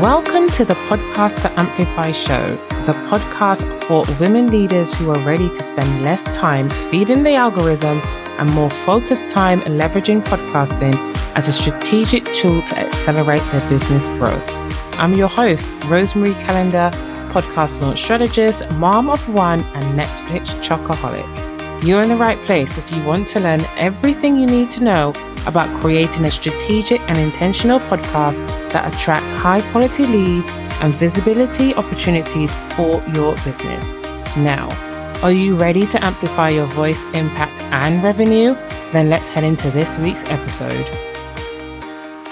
Welcome to the Podcast to Amplify show, the podcast for women leaders who are ready to spend less time feeding the algorithm and more focused time leveraging podcasting as a strategic tool to accelerate their business growth. I'm your host, Rosemary Calendar, podcast launch strategist, mom of one, and Netflix chocoholic. You're in the right place if you want to learn everything you need to know about creating a strategic and intentional podcast that attract high quality leads and visibility opportunities for your business. Now, are you ready to amplify your voice, impact, and revenue? Then let's head into this week's episode.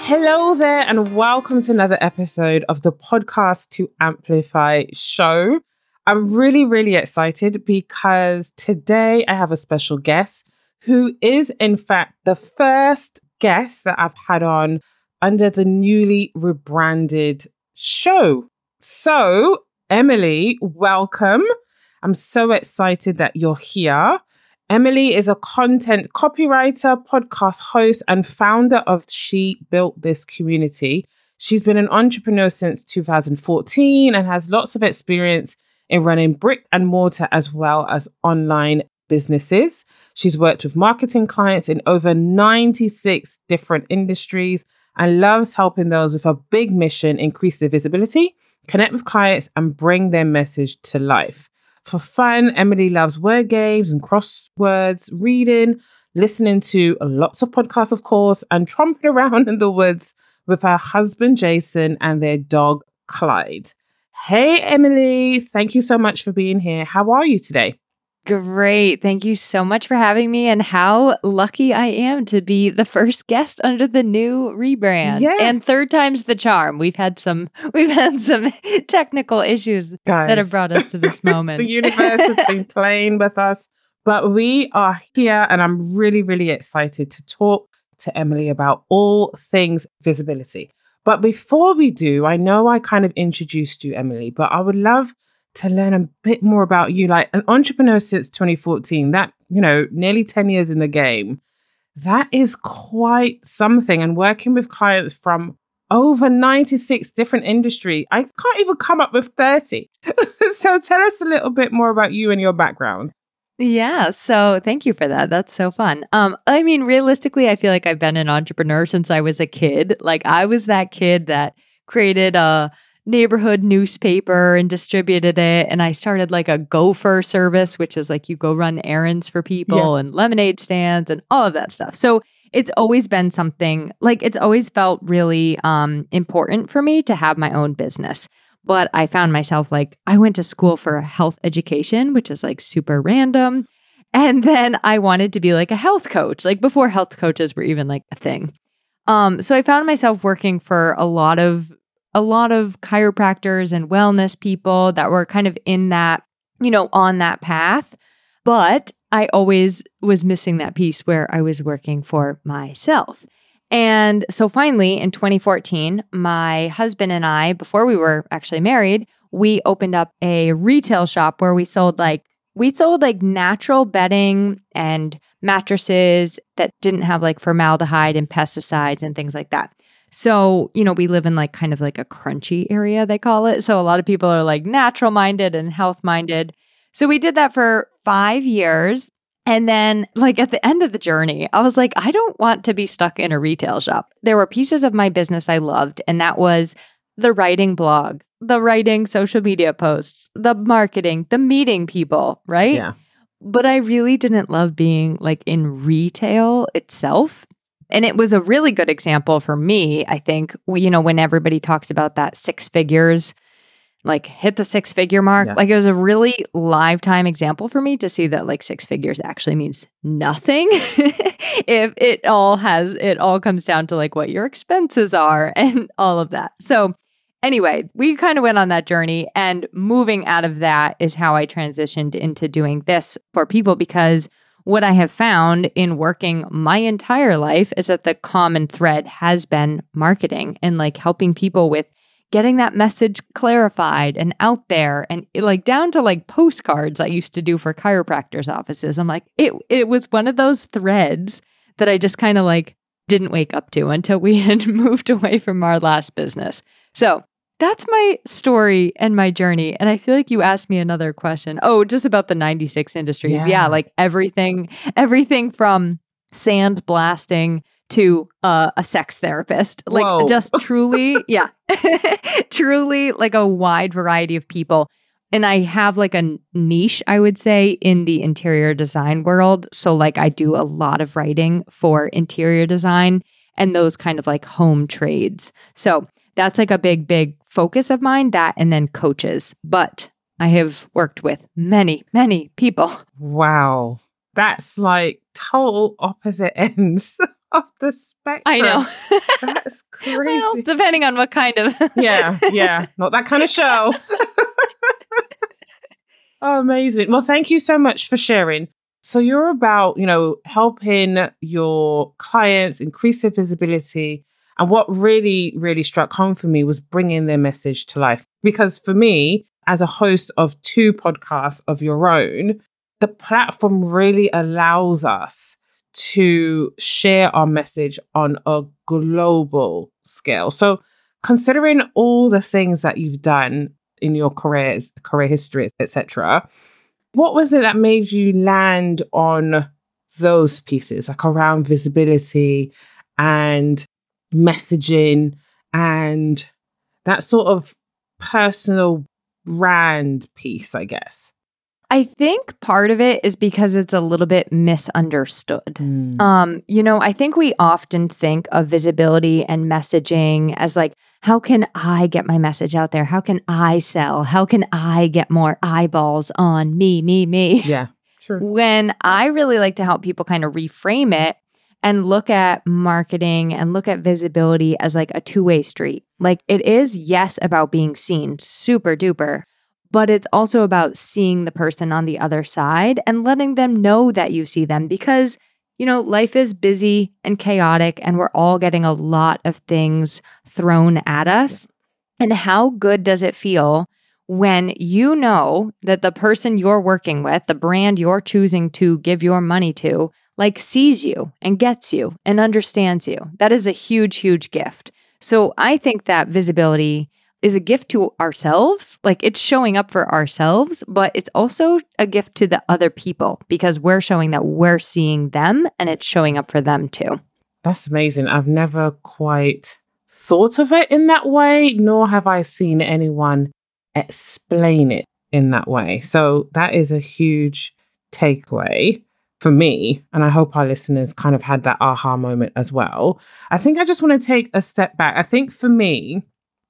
Hello there, and welcome to another episode of the Podcast to Amplify show. I'm really, really excited because today I have a special guest who is, in fact, the first guest that I've had on under the newly rebranded show. So, Emily, welcome. I'm so excited that you're here. Emily is a content copywriter, podcast host, and founder of She Built This Community. She's been an entrepreneur since 2014 and has lots of experience in running brick and mortar as well as online businesses. She's worked with marketing clients in over 96 different industries and loves helping those with a big mission increase their visibility, connect with clients, and bring their message to life. For fun, Emily loves word games and crosswords, reading, listening to lots of podcasts, of course, and tromping around in the woods with her husband, Jason, and their dog, Clyde. Hey, Emily, thank you so much for being here. How are you today? Great. Thank you so much for having me. And how lucky I am to be the first guest under the new rebrand. Yeah. And third time's the charm. We've had some we've had some technical issues Guys, that have brought us to this moment. the universe has been playing with us, but we are here and I'm really, really excited to talk to Emily about all things visibility. But before we do, I know I kind of introduced you, Emily, but I would love to learn a bit more about you. Like an entrepreneur since 2014, that, you know, nearly 10 years in the game, that is quite something. And working with clients from over 96 different industry, I can't even come up with 30. so tell us a little bit more about you and your background. Yeah, so thank you for that. That's so fun. Um I mean realistically I feel like I've been an entrepreneur since I was a kid. Like I was that kid that created a neighborhood newspaper and distributed it. And I started like a gopher service, which is like you go run errands for people yeah. and lemonade stands and all of that stuff. So it's always been something like it's always felt really um, important for me to have my own business. But I found myself like, I went to school for health education, which is like super random. And then I wanted to be like a health coach, like before health coaches were even like a thing. Um, so I found myself working for a lot of a lot of chiropractors and wellness people that were kind of in that, you know, on that path. But I always was missing that piece where I was working for myself. And so finally in 2014, my husband and I, before we were actually married, we opened up a retail shop where we sold like we sold like natural bedding and mattresses that didn't have like formaldehyde and pesticides and things like that. So, you know, we live in like kind of like a crunchy area, they call it. So, a lot of people are like natural minded and health minded. So, we did that for five years. And then, like at the end of the journey, I was like, I don't want to be stuck in a retail shop. There were pieces of my business I loved, and that was the writing blog, the writing social media posts, the marketing, the meeting people, right? Yeah. But I really didn't love being like in retail itself. And it was a really good example for me, I think, you know, when everybody talks about that six figures, like hit the six figure mark, yeah. like it was a really lifetime example for me to see that like six figures actually means nothing if it all has, it all comes down to like what your expenses are and all of that. So, anyway, we kind of went on that journey and moving out of that is how I transitioned into doing this for people because what I have found in working my entire life is that the common thread has been marketing and like helping people with getting that message clarified and out there and like down to like postcards I used to do for chiropractors offices. I'm like it it was one of those threads that I just kind of like didn't wake up to until we had moved away from our last business. So, that's my story and my journey. And I feel like you asked me another question. Oh, just about the 96 industries. Yeah, Yeah. like everything, everything from sand blasting to uh, a sex therapist. Like Whoa. just truly, yeah, truly like a wide variety of people. And I have like a niche, I would say, in the interior design world. So, like, I do a lot of writing for interior design and those kind of like home trades. So, that's like a big, big focus of mine, that and then coaches. But I have worked with many, many people. Wow. That's like total opposite ends of the spectrum. I know. That's crazy. well, depending on what kind of. yeah, yeah. Not that kind of show. oh, amazing. Well, thank you so much for sharing. So you're about, you know, helping your clients increase their visibility. And what really, really struck home for me was bringing their message to life. Because for me, as a host of two podcasts of your own, the platform really allows us to share our message on a global scale. So, considering all the things that you've done in your careers, career history, etc., what was it that made you land on those pieces, like around visibility and messaging and that sort of personal brand piece, I guess? I think part of it is because it's a little bit misunderstood. Um, you know, I think we often think of visibility and messaging as like, how can I get my message out there? How can I sell? How can I get more eyeballs on me, me, me? Yeah, true. When I really like to help people kind of reframe it and look at marketing and look at visibility as like a two way street. Like it is, yes, about being seen, super duper, but it's also about seeing the person on the other side and letting them know that you see them because, you know, life is busy and chaotic and we're all getting a lot of things thrown at us. And how good does it feel when you know that the person you're working with, the brand you're choosing to give your money to, like sees you and gets you and understands you? That is a huge, huge gift. So I think that visibility is a gift to ourselves. Like it's showing up for ourselves, but it's also a gift to the other people because we're showing that we're seeing them and it's showing up for them too. That's amazing. I've never quite thought of it in that way, nor have I seen anyone explain it in that way. So that is a huge takeaway for me. And I hope our listeners kind of had that aha moment as well. I think I just want to take a step back. I think for me,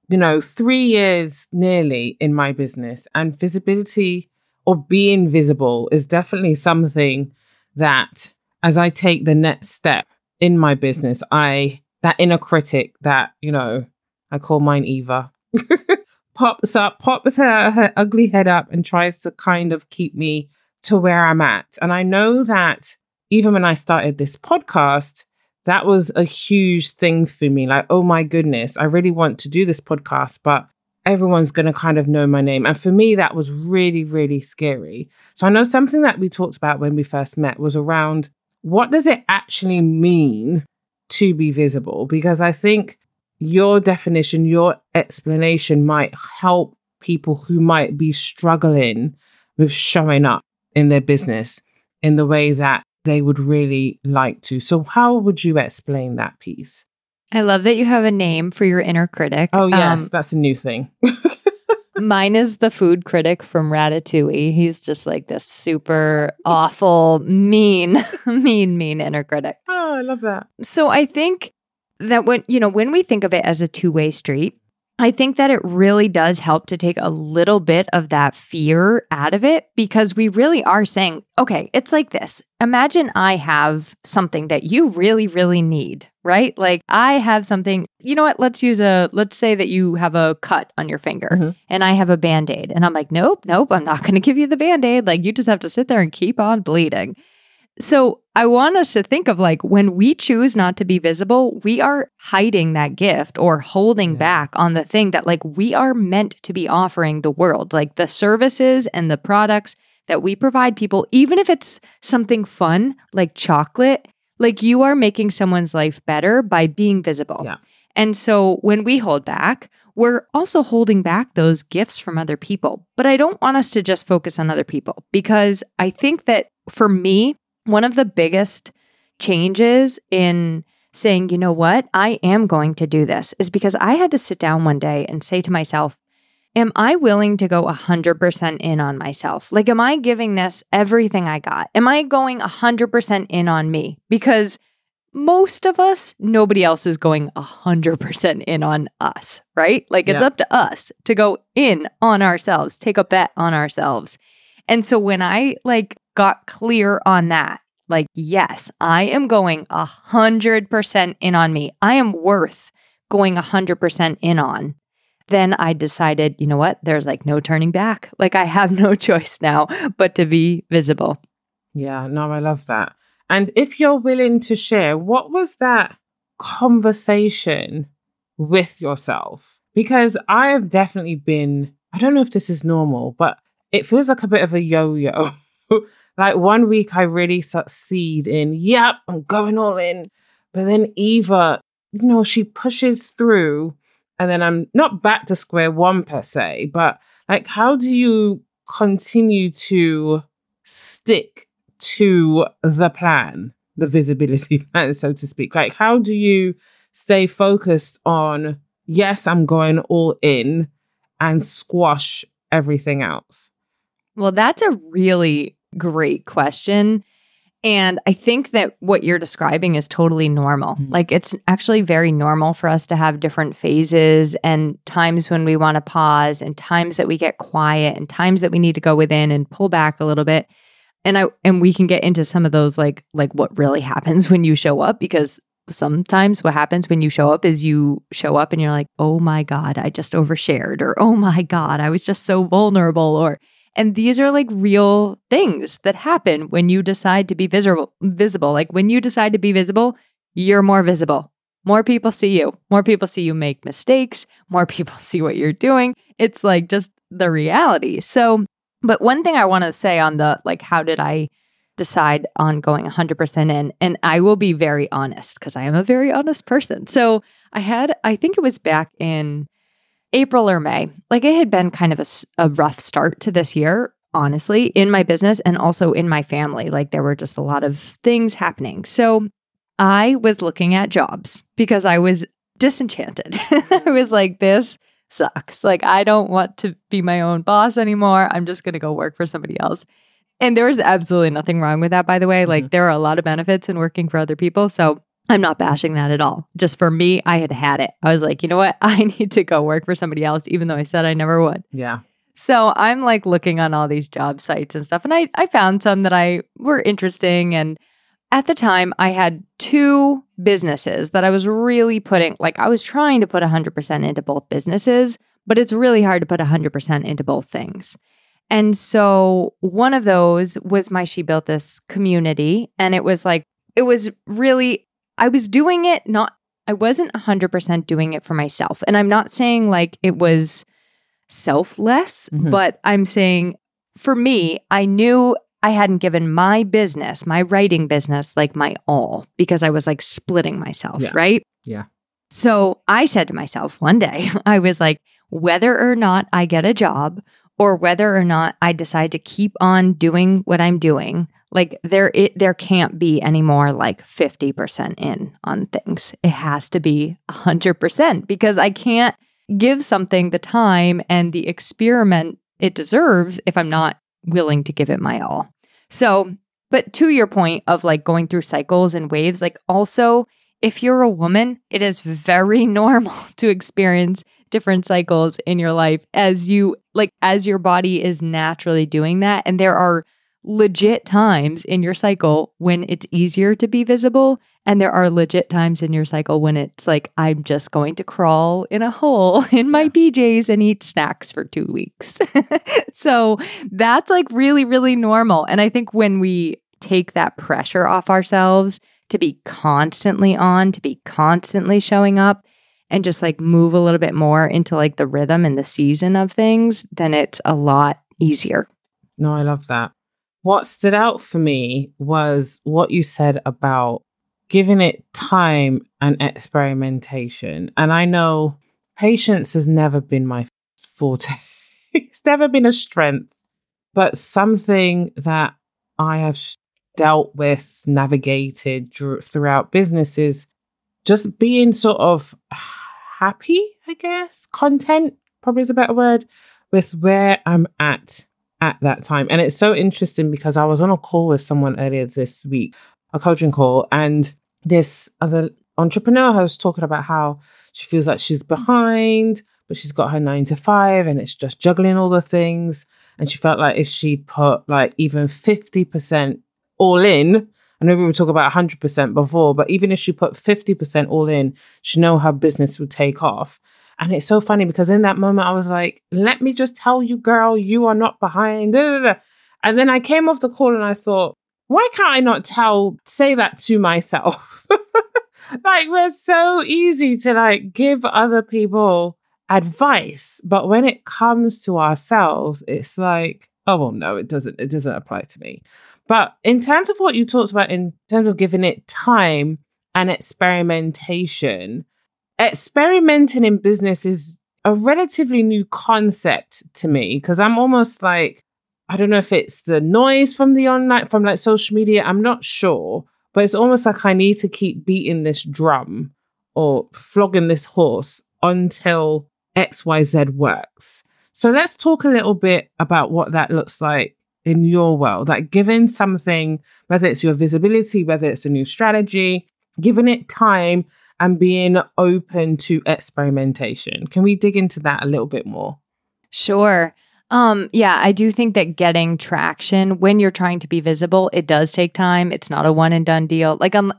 you know, three years nearly in my business and visibility or being visible is definitely something that as I take the next step in my business, I that inner critic that, you know, I call mine Eva, pops up, pops her, her ugly head up and tries to kind of keep me to where I'm at. And I know that even when I started this podcast, that was a huge thing for me. Like, oh my goodness, I really want to do this podcast, but everyone's going to kind of know my name. And for me, that was really, really scary. So I know something that we talked about when we first met was around what does it actually mean to be visible? Because I think your definition, your explanation might help people who might be struggling with showing up in their business in the way that they would really like to. So, how would you explain that piece? I love that you have a name for your inner critic. Oh, yes, Um, that's a new thing. Mine is the food critic from Ratatouille. He's just like this super awful, mean, mean, mean inner critic. oh, I love that. So I think that when, you know, when we think of it as a two way street, I think that it really does help to take a little bit of that fear out of it because we really are saying, okay, it's like this. Imagine I have something that you really, really need, right? Like I have something, you know what? Let's use a, let's say that you have a cut on your finger Mhm. and I have a band aid. And I'm like, nope, nope, I'm not going to give you the band aid. Like you just have to sit there and keep on bleeding. So I want us to think of like when we choose not to be visible, we are hiding that gift or holding Yeah. back on the thing that like we are meant to be offering the world, like the services and the products that we provide people, even if it's something fun like chocolate, like you are making someone's life better by being visible. Yeah. And so when we hold back, we're also holding back those gifts from other people. But I don't want us to just focus on other people because I think that for me, one of the biggest changes in saying, you know what, I am going to do this is because I had to sit down one day and say to myself, Am I willing to go 100% in on myself? Like, am I giving this everything I got? Am I going 100% in on me? Because most of us, nobody else is going 100% in on us, right? Like, it's Yeah. up to us to go in on ourselves, take a bet on ourselves. And so when I like got clear on that, like, yes, I am going 100% in on me. I am worth going 100% in on. Then I decided, you know what? There's like no turning back. Like, I have no choice now but to be visible. Yeah, no, I love that. And if you're willing to share, what was that conversation with yourself? Because I have definitely been, I don't know if this is normal, but it feels like a bit of a yo yo. like one week I really succeed in, yep, I'm going all in. But then Eva, you know, she pushes through and then I'm not back to square one per se, but like, how do you continue to stick to the plan, the visibility plan, so to speak? Like, how do you stay focused on, yes, I'm going all in and squash everything else? Well, that's a really great question. And I think that what you're describing is totally normal. Mhm. Like, it's actually very normal for us to have different phases and times when we want to pause, and times that we get quiet, and times that we need to go within and pull back a little bit. And I and we can get into some of those, like like what really happens when you show up, because sometimes what happens when you show up is you show up and you're like, oh my god, I just overshared, or oh my god, I was just so vulnerable, or and these are like real things that happen when you decide to be visible visible. Like when you decide to be visible, you're more visible. More people see you. More people see you make mistakes. More people see what you're doing. It's like just the reality. So, but one thing I want to say on the like, how did I decide on going 100% in? And I will be very honest because I am a very honest person. So I had, I think it was back in April or May. Like it had been kind of a rough start to this year, honestly, in my business and also in my family. Like there were just a lot of things happening. So I was looking at jobs because I was disenchanted. I was like, this sucks. Like, I don't want to be my own boss anymore. I'm just going to go work for somebody else. And there was absolutely nothing wrong with that, by the way. Like, mm-hmm. there are a lot of benefits in working for other people. So I'm not bashing that at all. Just for me, I had had it. I was like, you know what? I need to go work for somebody else, even though I said I never would. Yeah. So I'm like looking on all these job sites and stuff. And I, I found some that I were interesting. And at the time, I had two businesses that I was really putting, like, I was trying to put 100% into both businesses, but it's really hard to put 100% into both things. And so one of those was my She Built This community. And it was like, it was really, I was doing it not, I wasn't 100% doing it for myself. And I'm not saying like it was selfless, Mhm. but I'm saying for me, I knew I hadn't given my business, my writing business, like my all because I was like splitting myself, Yeah. right? Yeah. So I said to myself one day, I was like, whether or not I get a job or whether or not I decide to keep on doing what I'm doing, like there it there can't be any more like 50% in on things. It has to be 100% because I can't give something the time and the experiment it deserves if I'm not willing to give it my all. So, but to your point of like going through cycles and waves, like also, if you're a woman, it is very normal to experience different cycles in your life as you like, as your body is naturally doing that. And there are legit times in your cycle when it's easier to be visible. And there are legit times in your cycle when it's like, I'm just going to crawl in a hole in my PJs and eat snacks for two weeks. so that's like really, really normal. And I think when we take that pressure off ourselves to be constantly on, to be constantly showing up, and just like move a little bit more into like the rhythm and the season of things, then it's a lot easier. No, I love that. What stood out for me was what you said about giving it time and experimentation. And I know patience has never been my forte, it's never been a strength, but something that I have dealt with, navigated throughout businesses, just being sort of happy, I guess, content probably is a better word, with where I'm at at that time. And it's so interesting because I was on a call with someone earlier this week, a coaching call, and this other entrepreneur was talking about how she feels like she's behind, but she's got her nine to five and it's just juggling all the things. And she felt like if she'd put like even 50% all in, I know we were talking about 100% before, but even if she put 50% all in, she know her business would take off. And it's so funny because in that moment, I was like, let me just tell you, girl, you are not behind. And then I came off the call and I thought, why can't I not tell, say that to myself? like, we're so easy to like give other people advice. But when it comes to ourselves, it's like, oh, well, no, it doesn't, it doesn't apply to me. But in terms of what you talked about, in terms of giving it time and experimentation, experimenting in business is a relatively new concept to me because I'm almost like, I don't know if it's the noise from the online, from like social media, I'm not sure, but it's almost like I need to keep beating this drum or flogging this horse until XYZ works. So let's talk a little bit about what that looks like in your world, like giving something, whether it's your visibility, whether it's a new strategy, giving it time and being open to experimentation. Can we dig into that a little bit more? Sure. Um, yeah, I do think that getting traction when you're trying to be visible, it does take time. It's not a one and done deal. Like, um,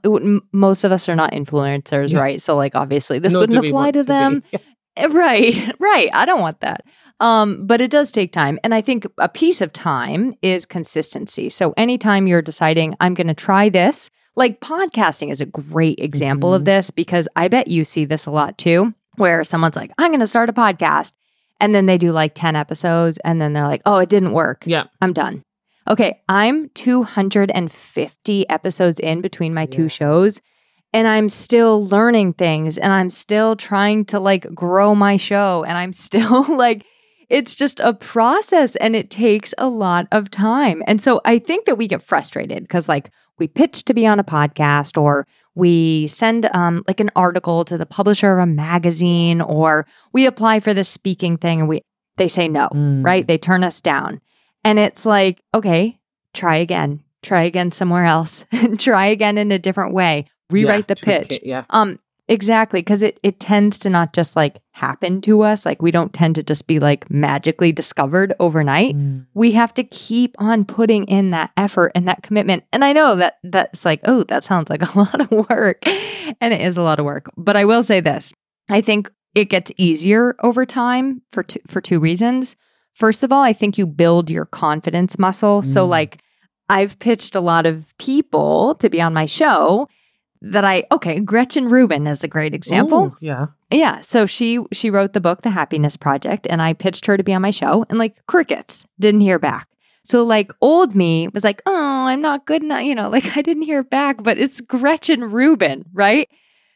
most of us are not influencers, yeah. right? So, like, obviously, this Nor wouldn't apply to, to them. Eh, right, right. I don't want that. Um, but it does take time. And I think a piece of time is consistency. So anytime you're deciding, I'm going to try this, like podcasting is a great example mm-hmm. of this because I bet you see this a lot too, where someone's like, I'm going to start a podcast. And then they do like 10 episodes and then they're like, oh, it didn't work. Yeah. I'm done. Okay. I'm 250 episodes in between my yeah. two shows and I'm still learning things and I'm still trying to like grow my show and I'm still like, it's just a process and it takes a lot of time. And so I think that we get frustrated because like we pitch to be on a podcast or we send um, like an article to the publisher of a magazine or we apply for the speaking thing and we they say no, mm. right? They turn us down. And it's like, okay, try again. Try again somewhere else. try again in a different way. Rewrite yeah, the pitch. It, yeah. Um Exactly, because it it tends to not just like happen to us. Like we don't tend to just be like magically discovered overnight. Mm. We have to keep on putting in that effort and that commitment. And I know that that's like, oh, that sounds like a lot of work, and it is a lot of work. But I will say this: I think it gets easier over time for two, for two reasons. First of all, I think you build your confidence muscle. Mm. So like, I've pitched a lot of people to be on my show that I okay, Gretchen Rubin is a great example. Ooh, yeah. Yeah, so she she wrote the book The Happiness Project and I pitched her to be on my show and like crickets, didn't hear back. So like old me was like, "Oh, I'm not good enough, you know, like I didn't hear back, but it's Gretchen Rubin, right?"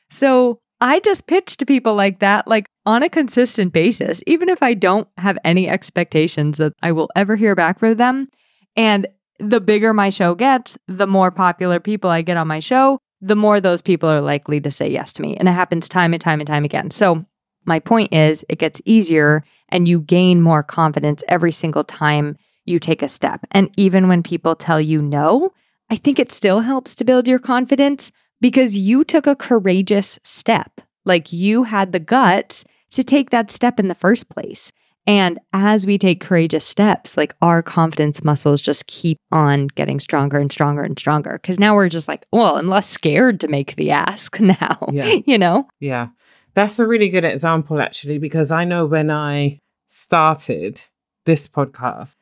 So I just pitch to people like that like on a consistent basis, even if I don't have any expectations that I will ever hear back from them. And the bigger my show gets, the more popular people I get on my show, the more those people are likely to say yes to me. And it happens time and time and time again. So, my point is, it gets easier and you gain more confidence every single time you take a step. And even when people tell you no, I think it still helps to build your confidence because you took a courageous step. Like you had the guts to take that step in the first place. And as we take courageous steps, like our confidence muscles just keep on getting stronger and stronger and stronger. Cause now we're just like, well, I'm less scared to make the ask now, yeah. you know? Yeah. That's a really good example, actually, because I know when I started this podcast,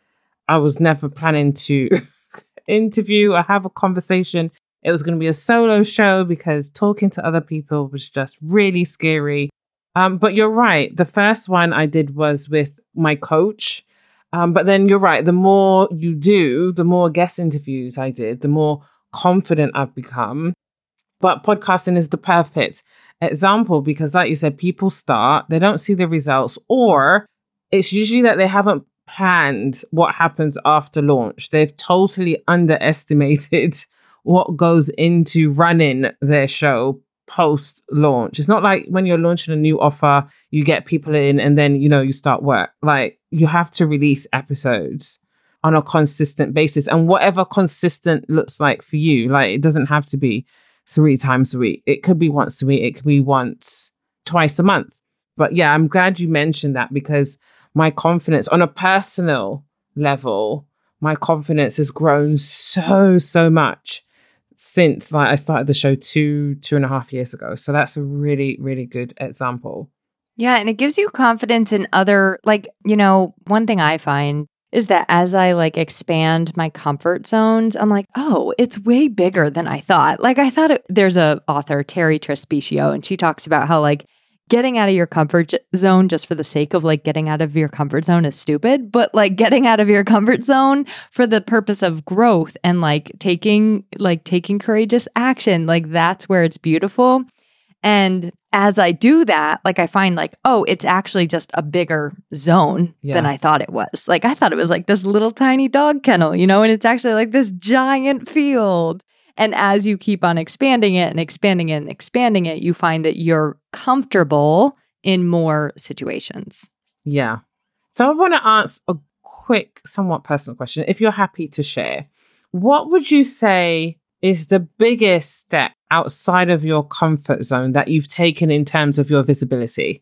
I was never planning to interview or have a conversation. It was going to be a solo show because talking to other people was just really scary. Um, but you're right. The first one I did was with my coach. Um, but then you're right. The more you do, the more guest interviews I did, the more confident I've become. But podcasting is the perfect example because, like you said, people start, they don't see the results, or it's usually that they haven't planned what happens after launch. They've totally underestimated what goes into running their show post launch. It's not like when you're launching a new offer, you get people in and then, you know, you start work. Like you have to release episodes on a consistent basis and whatever consistent looks like for you. Like it doesn't have to be three times a week. It could be once a week. It could be once, twice a month. But yeah, I'm glad you mentioned that because my confidence on a personal level, my confidence has grown so, so much since like I started the show two, two and a half years ago. So that's a really, really good example. Yeah. And it gives you confidence in other, like, you know, one thing I find is that as I like expand my comfort zones, I'm like, oh, it's way bigger than I thought. Like I thought it, there's a author, Terri Trespicio, and she talks about how like getting out of your comfort zone just for the sake of like getting out of your comfort zone is stupid, but like getting out of your comfort zone for the purpose of growth and like taking like taking courageous action, like that's where it's beautiful. And as I do that, like I find like, oh, it's actually just a bigger zone yeah. than I thought it was. Like I thought it was like this little tiny dog kennel, you know, and it's actually like this giant field. And as you keep on expanding it and expanding it and expanding it, you find that you're comfortable in more situations. Yeah. So I want to ask a quick, somewhat personal question. If you're happy to share, what would you say is the biggest step outside of your comfort zone that you've taken in terms of your visibility?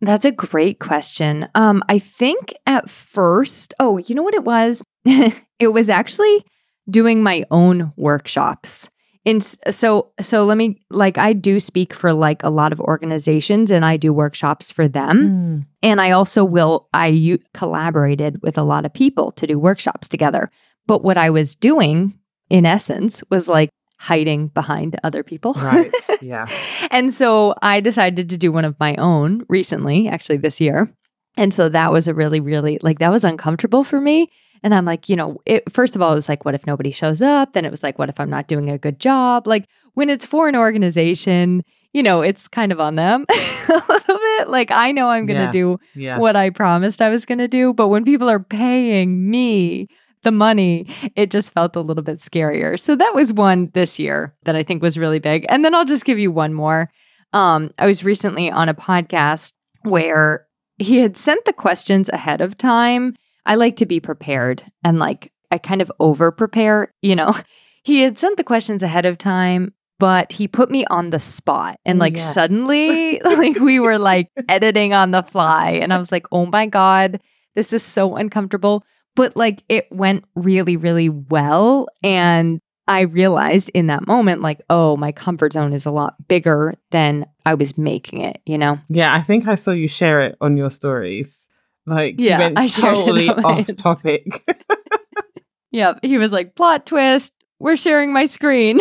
That's a great question. Um, I think at first, oh, you know what it was? it was actually doing my own workshops. And so so let me like I do speak for like a lot of organizations and I do workshops for them. Mm. and I also will I u- collaborated with a lot of people to do workshops together. But what I was doing in essence was like hiding behind other people. Right. Yeah. And so I decided to do one of my own recently actually this year. And so that was a really really like that was uncomfortable for me and I'm like, you know, it, first of all, it was like, what if nobody shows up? Then it was like, what if I'm not doing a good job? Like when it's for an organization, you know, it's kind of on them a little bit. Like I know I'm going to yeah. do yeah. what I promised I was going to do. But when people are paying me, the money, it just felt a little bit scarier. So that was one this year that I think was really big. And then I'll just give you one more. Um, I was recently on a podcast where he had sent the questions ahead of time I like to be prepared and like I kind of over prepare, you know. He had sent the questions ahead of time, but he put me on the spot and like yes. suddenly like we were like editing on the fly and I was like, "Oh my god, this is so uncomfortable." But like it went really really well and I realized in that moment, like, oh, my comfort zone is a lot bigger than I was making it, you know? Yeah, I think I saw you share it on your stories. Like, yeah, went I totally off topic. yep. He was like, plot twist, we're sharing my screen.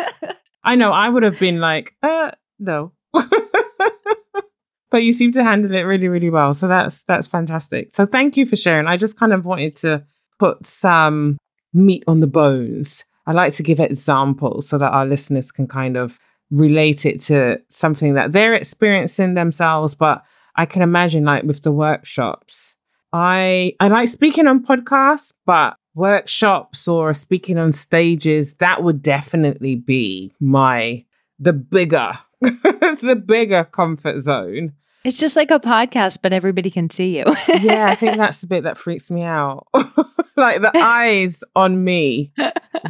I know. I would have been like, uh, no. but you seem to handle it really, really well. So that's that's fantastic. So thank you for sharing. I just kind of wanted to put some meat on the bones. I like to give examples so that our listeners can kind of relate it to something that they're experiencing themselves, but I can imagine like with the workshops. I I like speaking on podcasts, but workshops or speaking on stages, that would definitely be my the bigger the bigger comfort zone. It's just like a podcast, but everybody can see you. yeah, I think that's the bit that freaks me out. like the eyes on me.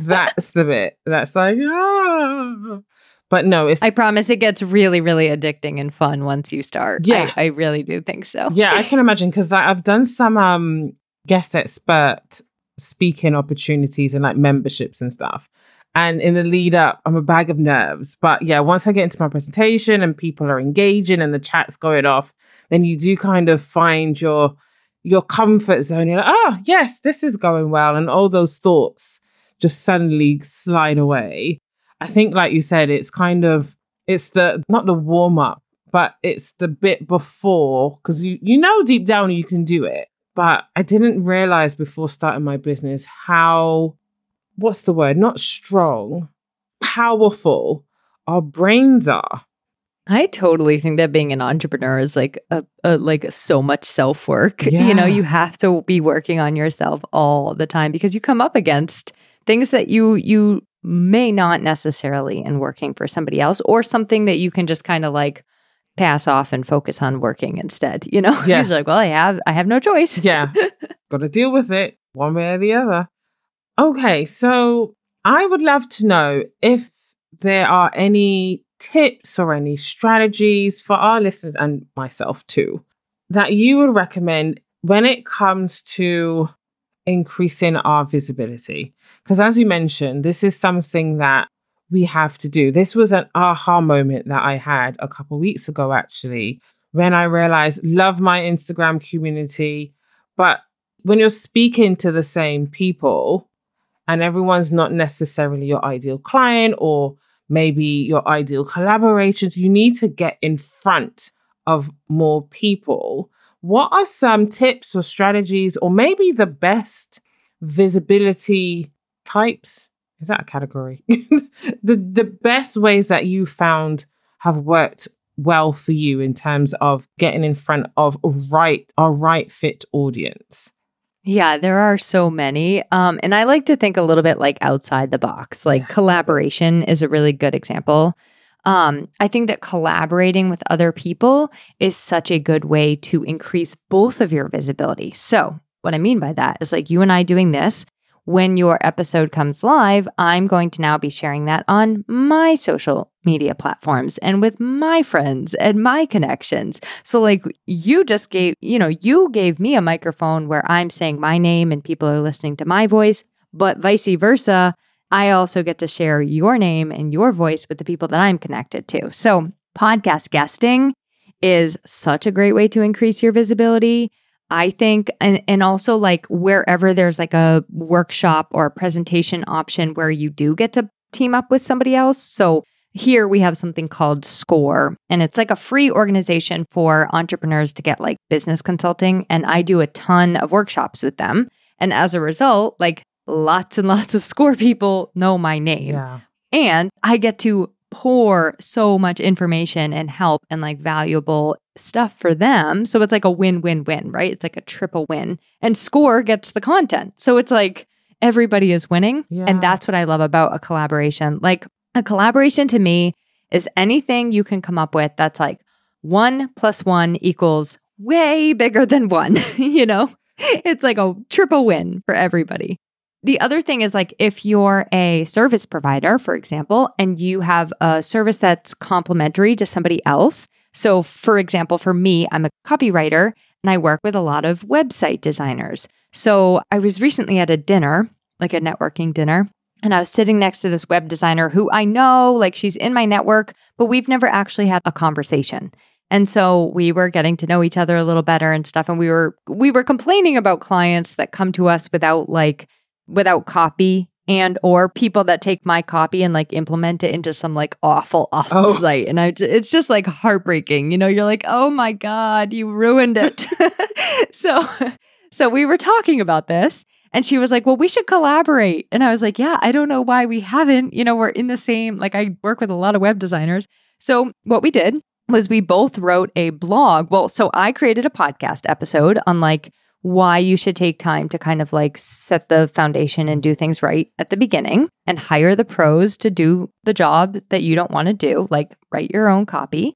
That's the bit that's like, ah. But no, it's. I promise it gets really, really addicting and fun once you start. Yeah. I, I really do think so. Yeah, I can imagine because I've done some um guest expert speaking opportunities and like memberships and stuff. And in the lead up, I'm a bag of nerves. But yeah, once I get into my presentation and people are engaging and the chat's going off, then you do kind of find your your comfort zone. You're like, oh yes, this is going well. And all those thoughts just suddenly slide away. I think, like you said, it's kind of it's the not the warm up, but it's the bit before because you you know deep down you can do it. But I didn't realize before starting my business how what's the word? Not strong, powerful our brains are. I totally think that being an entrepreneur is like a, a like so much self work. Yeah. You know, you have to be working on yourself all the time because you come up against things that you you may not necessarily in working for somebody else or something that you can just kind of like pass off and focus on working instead. You know, Yeah. He's like, well, I have I have no choice. Yeah. Got to deal with it one way or the other. Okay, so I would love to know if there are any tips or any strategies for our listeners and myself too that you would recommend when it comes to increasing our visibility. Because as you mentioned, this is something that we have to do. This was an aha moment that I had a couple weeks ago, actually, when I realized love my Instagram community, but when you're speaking to the same people and everyone's not necessarily your ideal client or maybe your ideal collaborators, you need to get in front of more people. What are some tips or strategies, or maybe the best visibility types? Is that a category? the the best ways that you found have worked well for you in terms of getting in front of a right a right fit audience. Yeah, there are so many. Um, and I like to think a little bit like outside the box. Like collaboration is a really good example. Um, I think that collaborating with other people is such a good way to increase both of your visibility. So, what I mean by that is like you and I doing this. When your episode comes live, I'm going to now be sharing that on my social media platforms and with my friends and my connections. So, like, you just gave, you know, you gave me a microphone where I'm saying my name and people are listening to my voice, but vice versa. I also get to share your name and your voice with the people that I'm connected to. So, podcast guesting is such a great way to increase your visibility. I think, and, and also like wherever there's like a workshop or a presentation option where you do get to team up with somebody else. So, here we have something called SCORE, and it's like a free organization for entrepreneurs to get like business consulting. And I do a ton of workshops with them. And as a result, like lots and lots of SCORE people know my name. Yeah. And I get to pour so much information and help and like valuable stuff for them. So it's like a win win win, right? It's like a triple win. And SCORE gets the content. So it's like everybody is winning. Yeah. And that's what I love about a collaboration. Like a collaboration to me is anything you can come up with that's like one plus one equals way bigger than one, you know? It's like a triple win for everybody. The other thing is like if you're a service provider, for example, and you have a service that's complementary to somebody else. So, for example, for me, I'm a copywriter and I work with a lot of website designers. So, I was recently at a dinner, like a networking dinner, and I was sitting next to this web designer who I know, like she's in my network, but we've never actually had a conversation. And so we were getting to know each other a little better and stuff and we were we were complaining about clients that come to us without like without copy and or people that take my copy and like implement it into some like awful awful Oh. site and I, it's just like heartbreaking. You know, you're like, "Oh my god, you ruined it." so so we were talking about this and she was like, Well, we should collaborate. And I was like, Yeah, I don't know why we haven't. You know, we're in the same, like, I work with a lot of web designers. So what we did was we both wrote a blog. Well, so I created a podcast episode on like why you should take time to kind of like set the foundation and do things right at the beginning and hire the pros to do the job that you don't want to do, like write your own copy.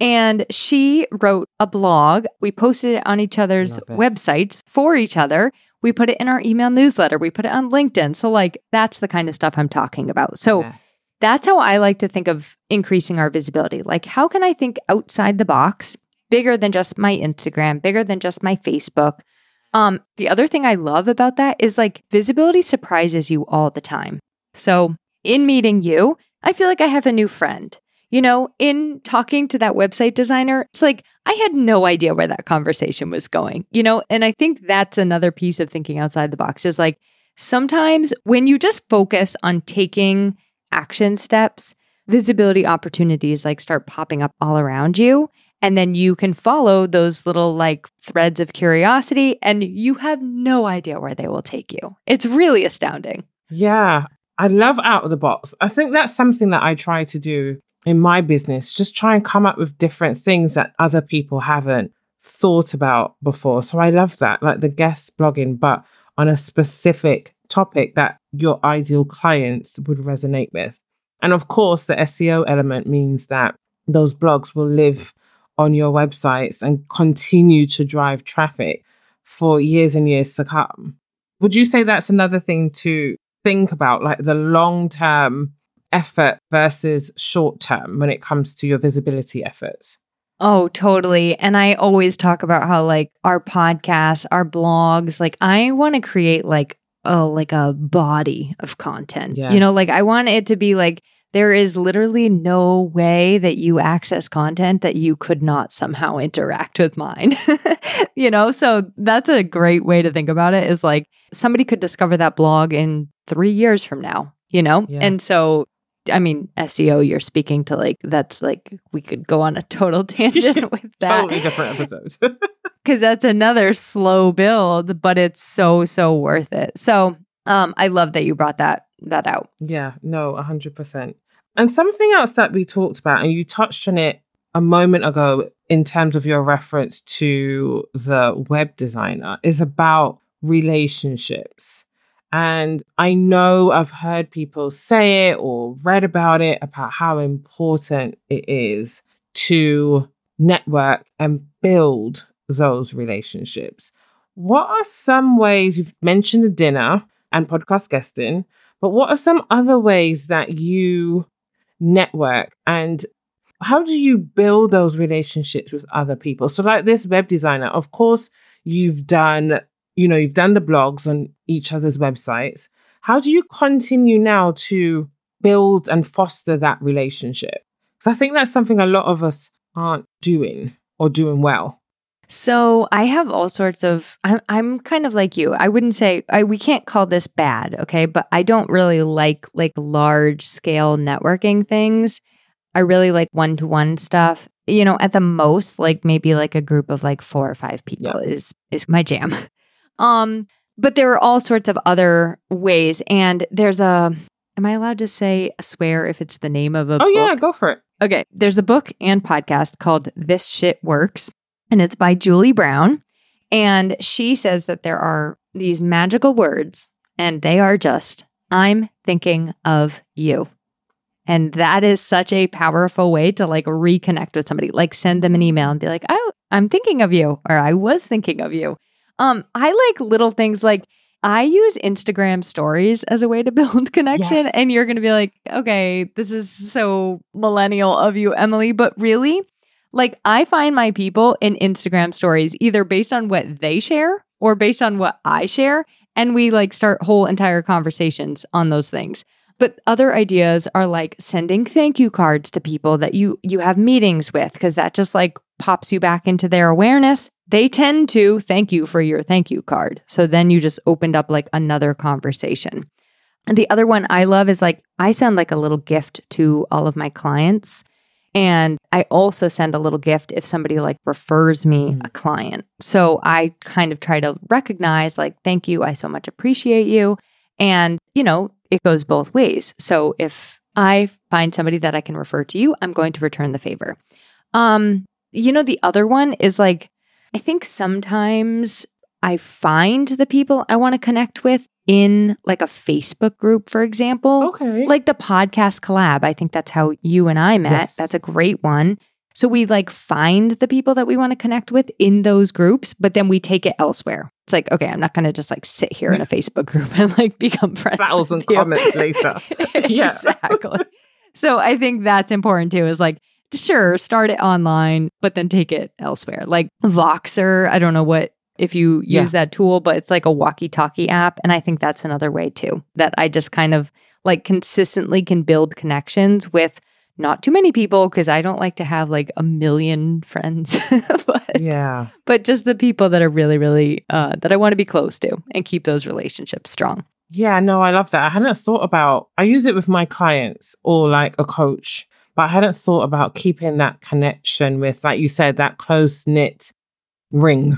And she wrote a blog. We posted it on each other's websites for each other. We put it in our email newsletter. We put it on LinkedIn. So, like, that's the kind of stuff I'm talking about. So, Yes. that's how I like to think of increasing our visibility. Like, how can I think outside the box, bigger than just my Instagram, bigger than just my Facebook? Um, the other thing I love about that is like visibility surprises you all the time. So, in meeting you, I feel like I have a new friend. You know, in talking to that website designer, it's like I had no idea where that conversation was going, you know? And I think that's another piece of thinking outside the box is like sometimes when you just focus on taking action steps, visibility opportunities like start popping up all around you. And then you can follow those little like threads of curiosity and you have no idea where they will take you. It's really astounding. Yeah, I love out of the box. I think that's something that I try to do in my business, just try and come up with different things that other people haven't thought about before. So I love that, like the guest blogging, but on a specific topic that your ideal clients would resonate with. And of course, the SEO element means that those blogs will live on your websites and continue to drive traffic for years and years to come. Would you say that's another thing to think about, like the long term effort versus short term when it comes to your visibility efforts? Oh, totally. And I always talk about how like our podcasts, our blogs, like I want to create like a like a body of content. Yes. You know, like I want it to be like there is literally no way that you access content that you could not somehow interact with mine. you know, so that's a great way to think about it is like somebody could discover that blog in 3 years from now, you know? Yeah. And so I mean, SEO, you're speaking to like, that's like, we could go on a total tangent with that. totally different episode. Because that's another slow build, but it's so, so worth it. So um, I love that you brought that that out. Yeah, no, 100%. And something else that we talked about, and you touched on it a moment ago in terms of your reference to the web designer, is about relationships. And I know I've heard people say it or read about it about how important it is to network and build those relationships. What are some ways you've mentioned the dinner and podcast guesting, but what are some other ways that you network and how do you build those relationships with other people? So, like this web designer, of course, you've done you know, you've done the blogs on each other's websites. How do you continue now to build and foster that relationship? Because I think that's something a lot of us aren't doing or doing well. So I have all sorts of. I'm, I'm kind of like you. I wouldn't say I, we can't call this bad, okay? But I don't really like like large scale networking things. I really like one to one stuff. You know, at the most, like maybe like a group of like four or five people yeah. is is my jam. Um, but there are all sorts of other ways. And there's a, am I allowed to say swear if it's the name of a Oh, book? yeah, go for it. Okay. There's a book and podcast called This Shit Works, and it's by Julie Brown. And she says that there are these magical words, and they are just, I'm thinking of you. And that is such a powerful way to like reconnect with somebody, like send them an email and be like, oh, I'm thinking of you, or I was thinking of you. Um, I like little things like I use Instagram stories as a way to build connection. Yes. And you're going to be like, okay, this is so millennial of you, Emily. But really, like, I find my people in Instagram stories either based on what they share or based on what I share. And we like start whole entire conversations on those things. But other ideas are like sending thank you cards to people that you you have meetings with because that just like pops you back into their awareness they tend to thank you for your thank you card. So then you just opened up like another conversation. And the other one I love is like I send like a little gift to all of my clients. And I also send a little gift if somebody like refers me mm. a client. So I kind of try to recognize, like, thank you. I so much appreciate you. And, you know, it goes both ways. So if I find somebody that I can refer to you, I'm going to return the favor. Um, you know, the other one is like I think sometimes I find the people I want to connect with in like a Facebook group, for example. Okay. Like the podcast collab. I think that's how you and I met. Yes. That's a great one. So we like find the people that we want to connect with in those groups, but then we take it elsewhere. It's like, okay, I'm not going to just like sit here in a Facebook group and like become friends. Thousand comments later. yeah. Exactly. So I think that's important too, is like sure, start it online, but then take it elsewhere. Like Voxer, I don't know what if you use yeah. that tool, but it's like a walkie talkie app. And I think that's another way too that I just kind of like consistently can build connections with not too many people because I don't like to have like a million friends. but, yeah. But just the people that are really, really, uh, that I want to be close to and keep those relationships strong. Yeah, no, I love that. I hadn't thought about, I use it with my clients or like a coach but I hadn't thought about keeping that connection with, like you said, that close knit ring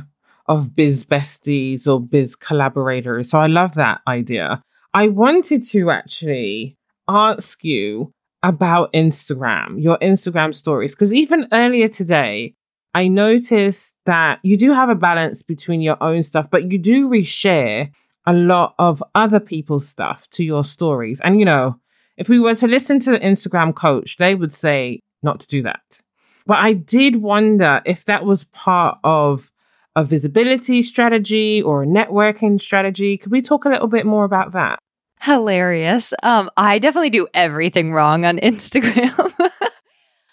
of biz besties or biz collaborators. So I love that idea. I wanted to actually ask you about Instagram, your Instagram stories. Because even earlier today, I noticed that you do have a balance between your own stuff, but you do reshare a lot of other people's stuff to your stories. And, you know, if we were to listen to the Instagram coach, they would say not to do that. But I did wonder if that was part of a visibility strategy or a networking strategy. Could we talk a little bit more about that? Hilarious. Um, I definitely do everything wrong on Instagram.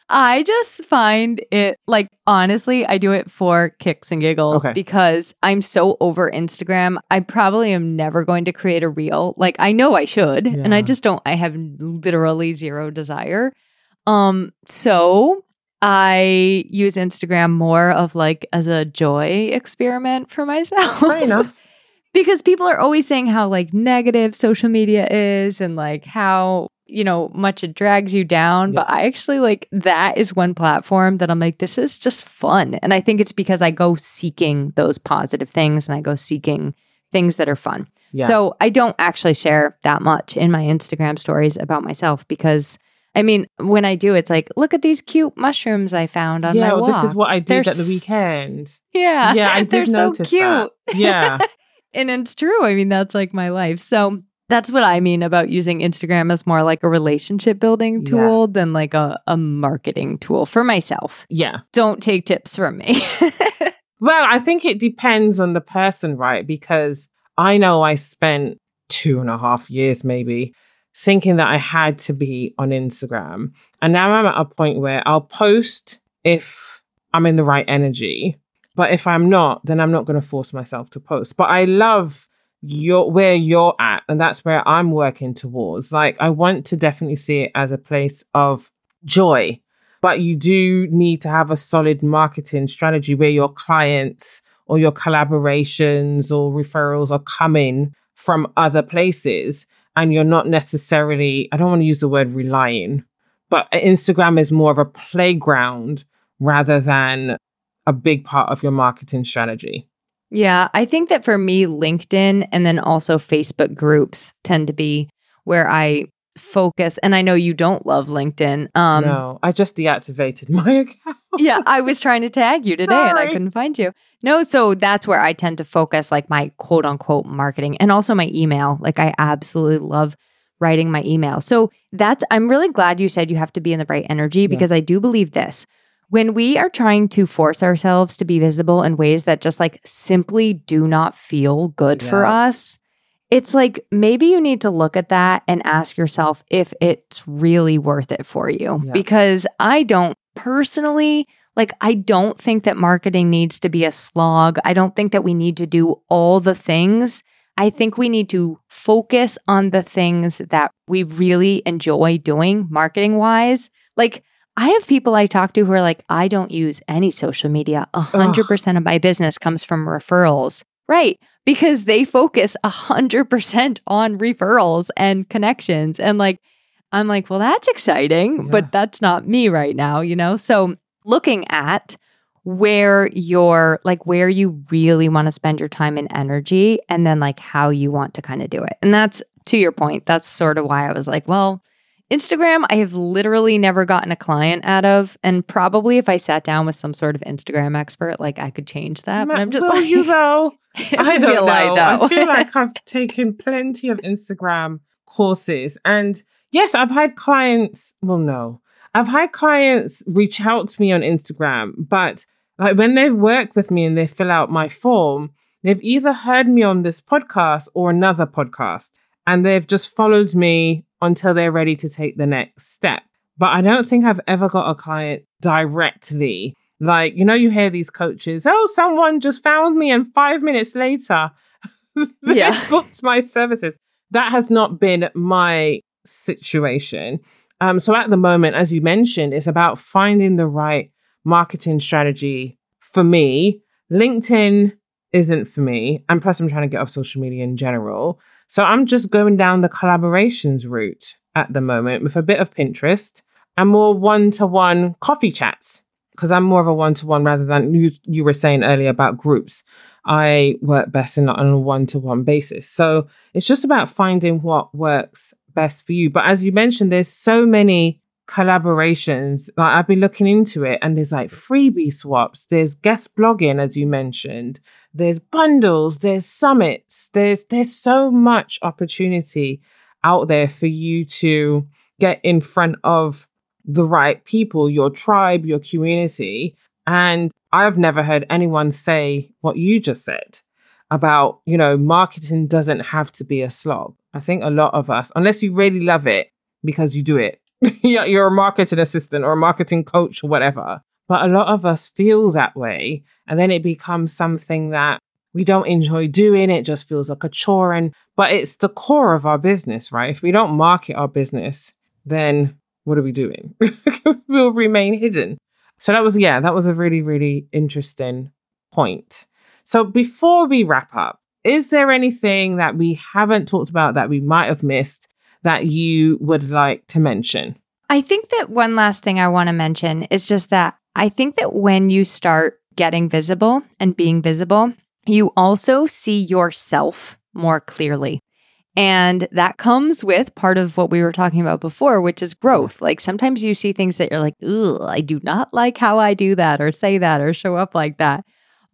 I just find it like honestly, I do it for kicks and giggles Okay. because I'm so over Instagram. I probably am never going to create a reel. Like I know I should, and I just don't. I have literally zero desire. Um, so I use Instagram more of like as a joy experiment for myself. Fair enough. because people are always saying how like negative social media is and like how you know much it drags you down but i actually like that is one platform that i'm like this is just fun and i think it's because i go seeking those positive things and i go seeking things that are fun Yeah. so i don't actually share that much in my instagram stories about myself because i mean when i do it's like look at these cute mushrooms i found on yeah, my walk this is what I did They're at the weekend. yeah Yeah, I did they're so notice cute that. Yeah. and it's true. I mean, that's like my life. So that's what I mean about using Instagram as more like a relationship building Yeah. tool than like a, a marketing tool for myself. Yeah. Don't take tips from me. Well, I think it depends on the person, right? Because I know I spent two and a half years maybe thinking that I had to be on Instagram. And now I'm at a point where I'll post if I'm in the right energy. But if I'm not, then I'm not going to force myself to post. But I love your where you're at, and that's where I'm working towards. Like I want to definitely see it as a place of joy but you do need to have a solid marketing strategy where your clients or your collaborations or referrals are coming from other places and you're not necessarily i don't want to use the word relying but instagram is more of a playground rather than a big part of your marketing strategy yeah, I think that for me, LinkedIn and then also Facebook groups tend to be where I focus. And I know you don't love LinkedIn. Um, no i just deactivated my account yeah, I was trying to tag you today and I couldn't find you. No, so that's where I tend to focus like my quote unquote marketing and also my email. Like I absolutely love writing my email. So that's I'm really glad you said you have to be in the right energy because I do believe this. When we are trying to force ourselves to be visible in ways that just like simply do not feel good for us, it's like maybe you need to look at that and ask yourself if it's really worth it for you. Yeah. Because I don't personally, like, I don't think that marketing needs to be a slog. I don't think that we need to do all the things. I think we need to focus on the things that we really enjoy doing marketing wise. Like, I have people I talk to who are like, I don't use any social media. A hundred percent of my business comes from referrals. Right. Because they focus a hundred percent on referrals and connections. And like, I'm like, well, that's exciting, Yeah. but that's not me right now, you know? So looking at where you're like where you really want to spend your time and energy and then like how you want to kind of do it. And that's to your point. That's sort of why I was like, well, Instagram, I have literally never gotten a client out of. And probably if I sat down with some sort of Instagram expert, like I could change that. But I'm just will like, you though I don't know. I, feel like I've taken plenty of Instagram courses. And yes, I've had clients, well, no, I've had clients reach out to me on Instagram, but like when they work with me and they fill out my form, they've either heard me on this podcast or another podcast, and they've just followed me until they're ready to take the next step. But I don't think I've ever got a client directly. Like, you know, you hear these coaches, oh, someone just found me, and five minutes later, they Yeah. booked my services. That has not been my situation. Um, so at the moment, as you mentioned, it's about finding the right marketing strategy for me. LinkedIn isn't for me. And plus, I'm trying to get off social media in general. So I'm just going down the collaborations route at the moment with a bit of Pinterest and more one to one coffee chats because I'm more of a one to one rather than you, you were saying earlier about groups. I work best in on a one to one basis. So it's just about finding what works best for you. But as you mentioned, there's so many collaborations. Like I've been looking into it and there's like freebie swaps, there's guest blogging, as you mentioned, there's bundles, there's summits, there's there's so much opportunity out there for you to get in front of the right people, your tribe, your community. And I've never heard anyone say what you just said about, you know, marketing doesn't have to be a slog. I think a lot of us, unless you really love it because you do it, you're a marketing assistant or a marketing coach or whatever. But a lot of us feel that way. And then it becomes something that we don't enjoy doing. It just feels like a chore. And, but it's the core of our business, right? If we don't market our business, then what are we doing? we'll remain hidden. So that was, yeah, that was a really, really interesting point. So before we wrap up, is there anything that we haven't talked about that we might have missed that you would like to mention? I think that one last thing I want to mention is just that I think that when you start getting visible and being visible, you also see yourself more clearly. And that comes with part of what we were talking about before, which is growth. Mm-hmm. Like sometimes you see things that you're like, ooh, I do not like how I do that or say that or show up like that.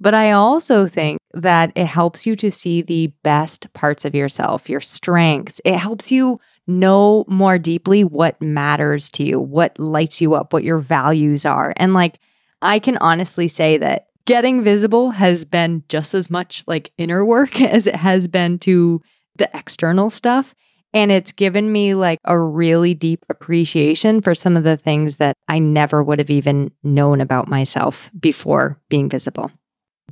But I also think that it helps you to see the best parts of yourself, your strengths. It helps you know more deeply what matters to you, what lights you up, what your values are. And like, I can honestly say that getting visible has been just as much like inner work as it has been to the external stuff. And it's given me like a really deep appreciation for some of the things that I never would have even known about myself before being visible.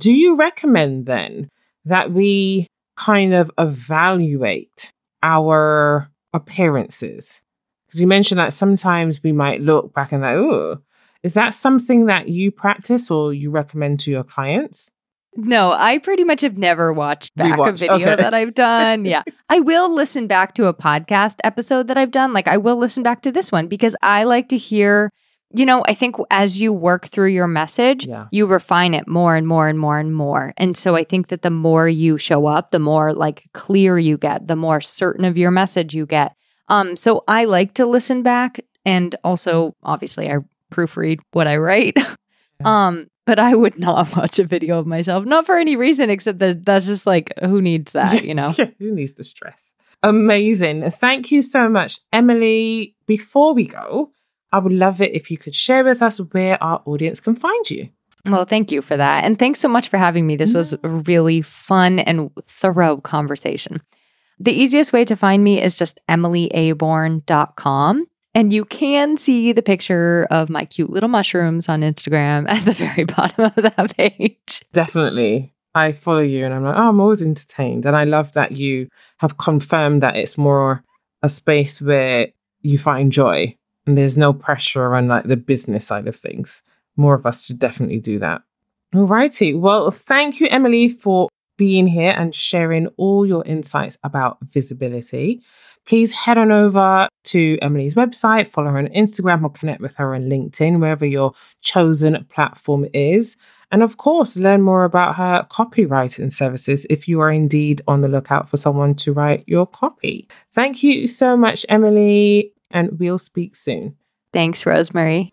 Do you recommend then that we kind of evaluate our appearances? Because you mentioned that sometimes we might look back and like, oh, is that something that you practice or you recommend to your clients? No, I pretty much have never watched back a video okay. that I've done. Yeah. I will listen back to a podcast episode that I've done. Like I will listen back to this one because I like to hear, you know, I think as you work through your message, yeah. you refine it more and more and more and more. And so I think that the more you show up, the more like clear you get, the more certain of your message you get. Um so I like to listen back and also obviously I proofread what I write. um but I would not watch a video of myself, not for any reason except that that's just like, who needs that, you know? who needs the stress? Amazing. Thank you so much, Emily. Before we go, I would love it if you could share with us where our audience can find you. Well, thank you for that. And thanks so much for having me. This was a really fun and thorough conversation. The easiest way to find me is just emilyaborn.com. And you can see the picture of my cute little mushrooms on Instagram at the very bottom of that page. Definitely. I follow you and I'm like, oh, I'm always entertained. And I love that you have confirmed that it's more a space where you find joy and there's no pressure on like the business side of things. More of us should definitely do that. All righty. Well, thank you, Emily, for being here and sharing all your insights about visibility please head on over to Emily's website, follow her on Instagram, or connect with her on LinkedIn, wherever your chosen platform is. And of course, learn more about her copywriting services if you are indeed on the lookout for someone to write your copy. Thank you so much, Emily, and we'll speak soon. Thanks, Rosemary.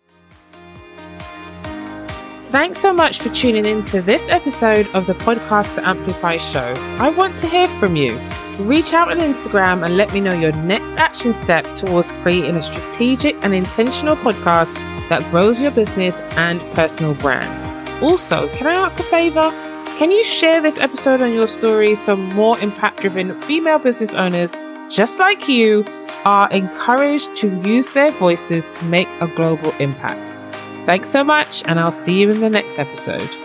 Thanks so much for tuning in to this episode of the Podcast to Amplify show. I want to hear from you reach out on Instagram and let me know your next action step towards creating a strategic and intentional podcast that grows your business and personal brand. Also, can I ask a favor? Can you share this episode on your story so more impact driven female business owners just like you are encouraged to use their voices to make a global impact? Thanks so much, and I'll see you in the next episode.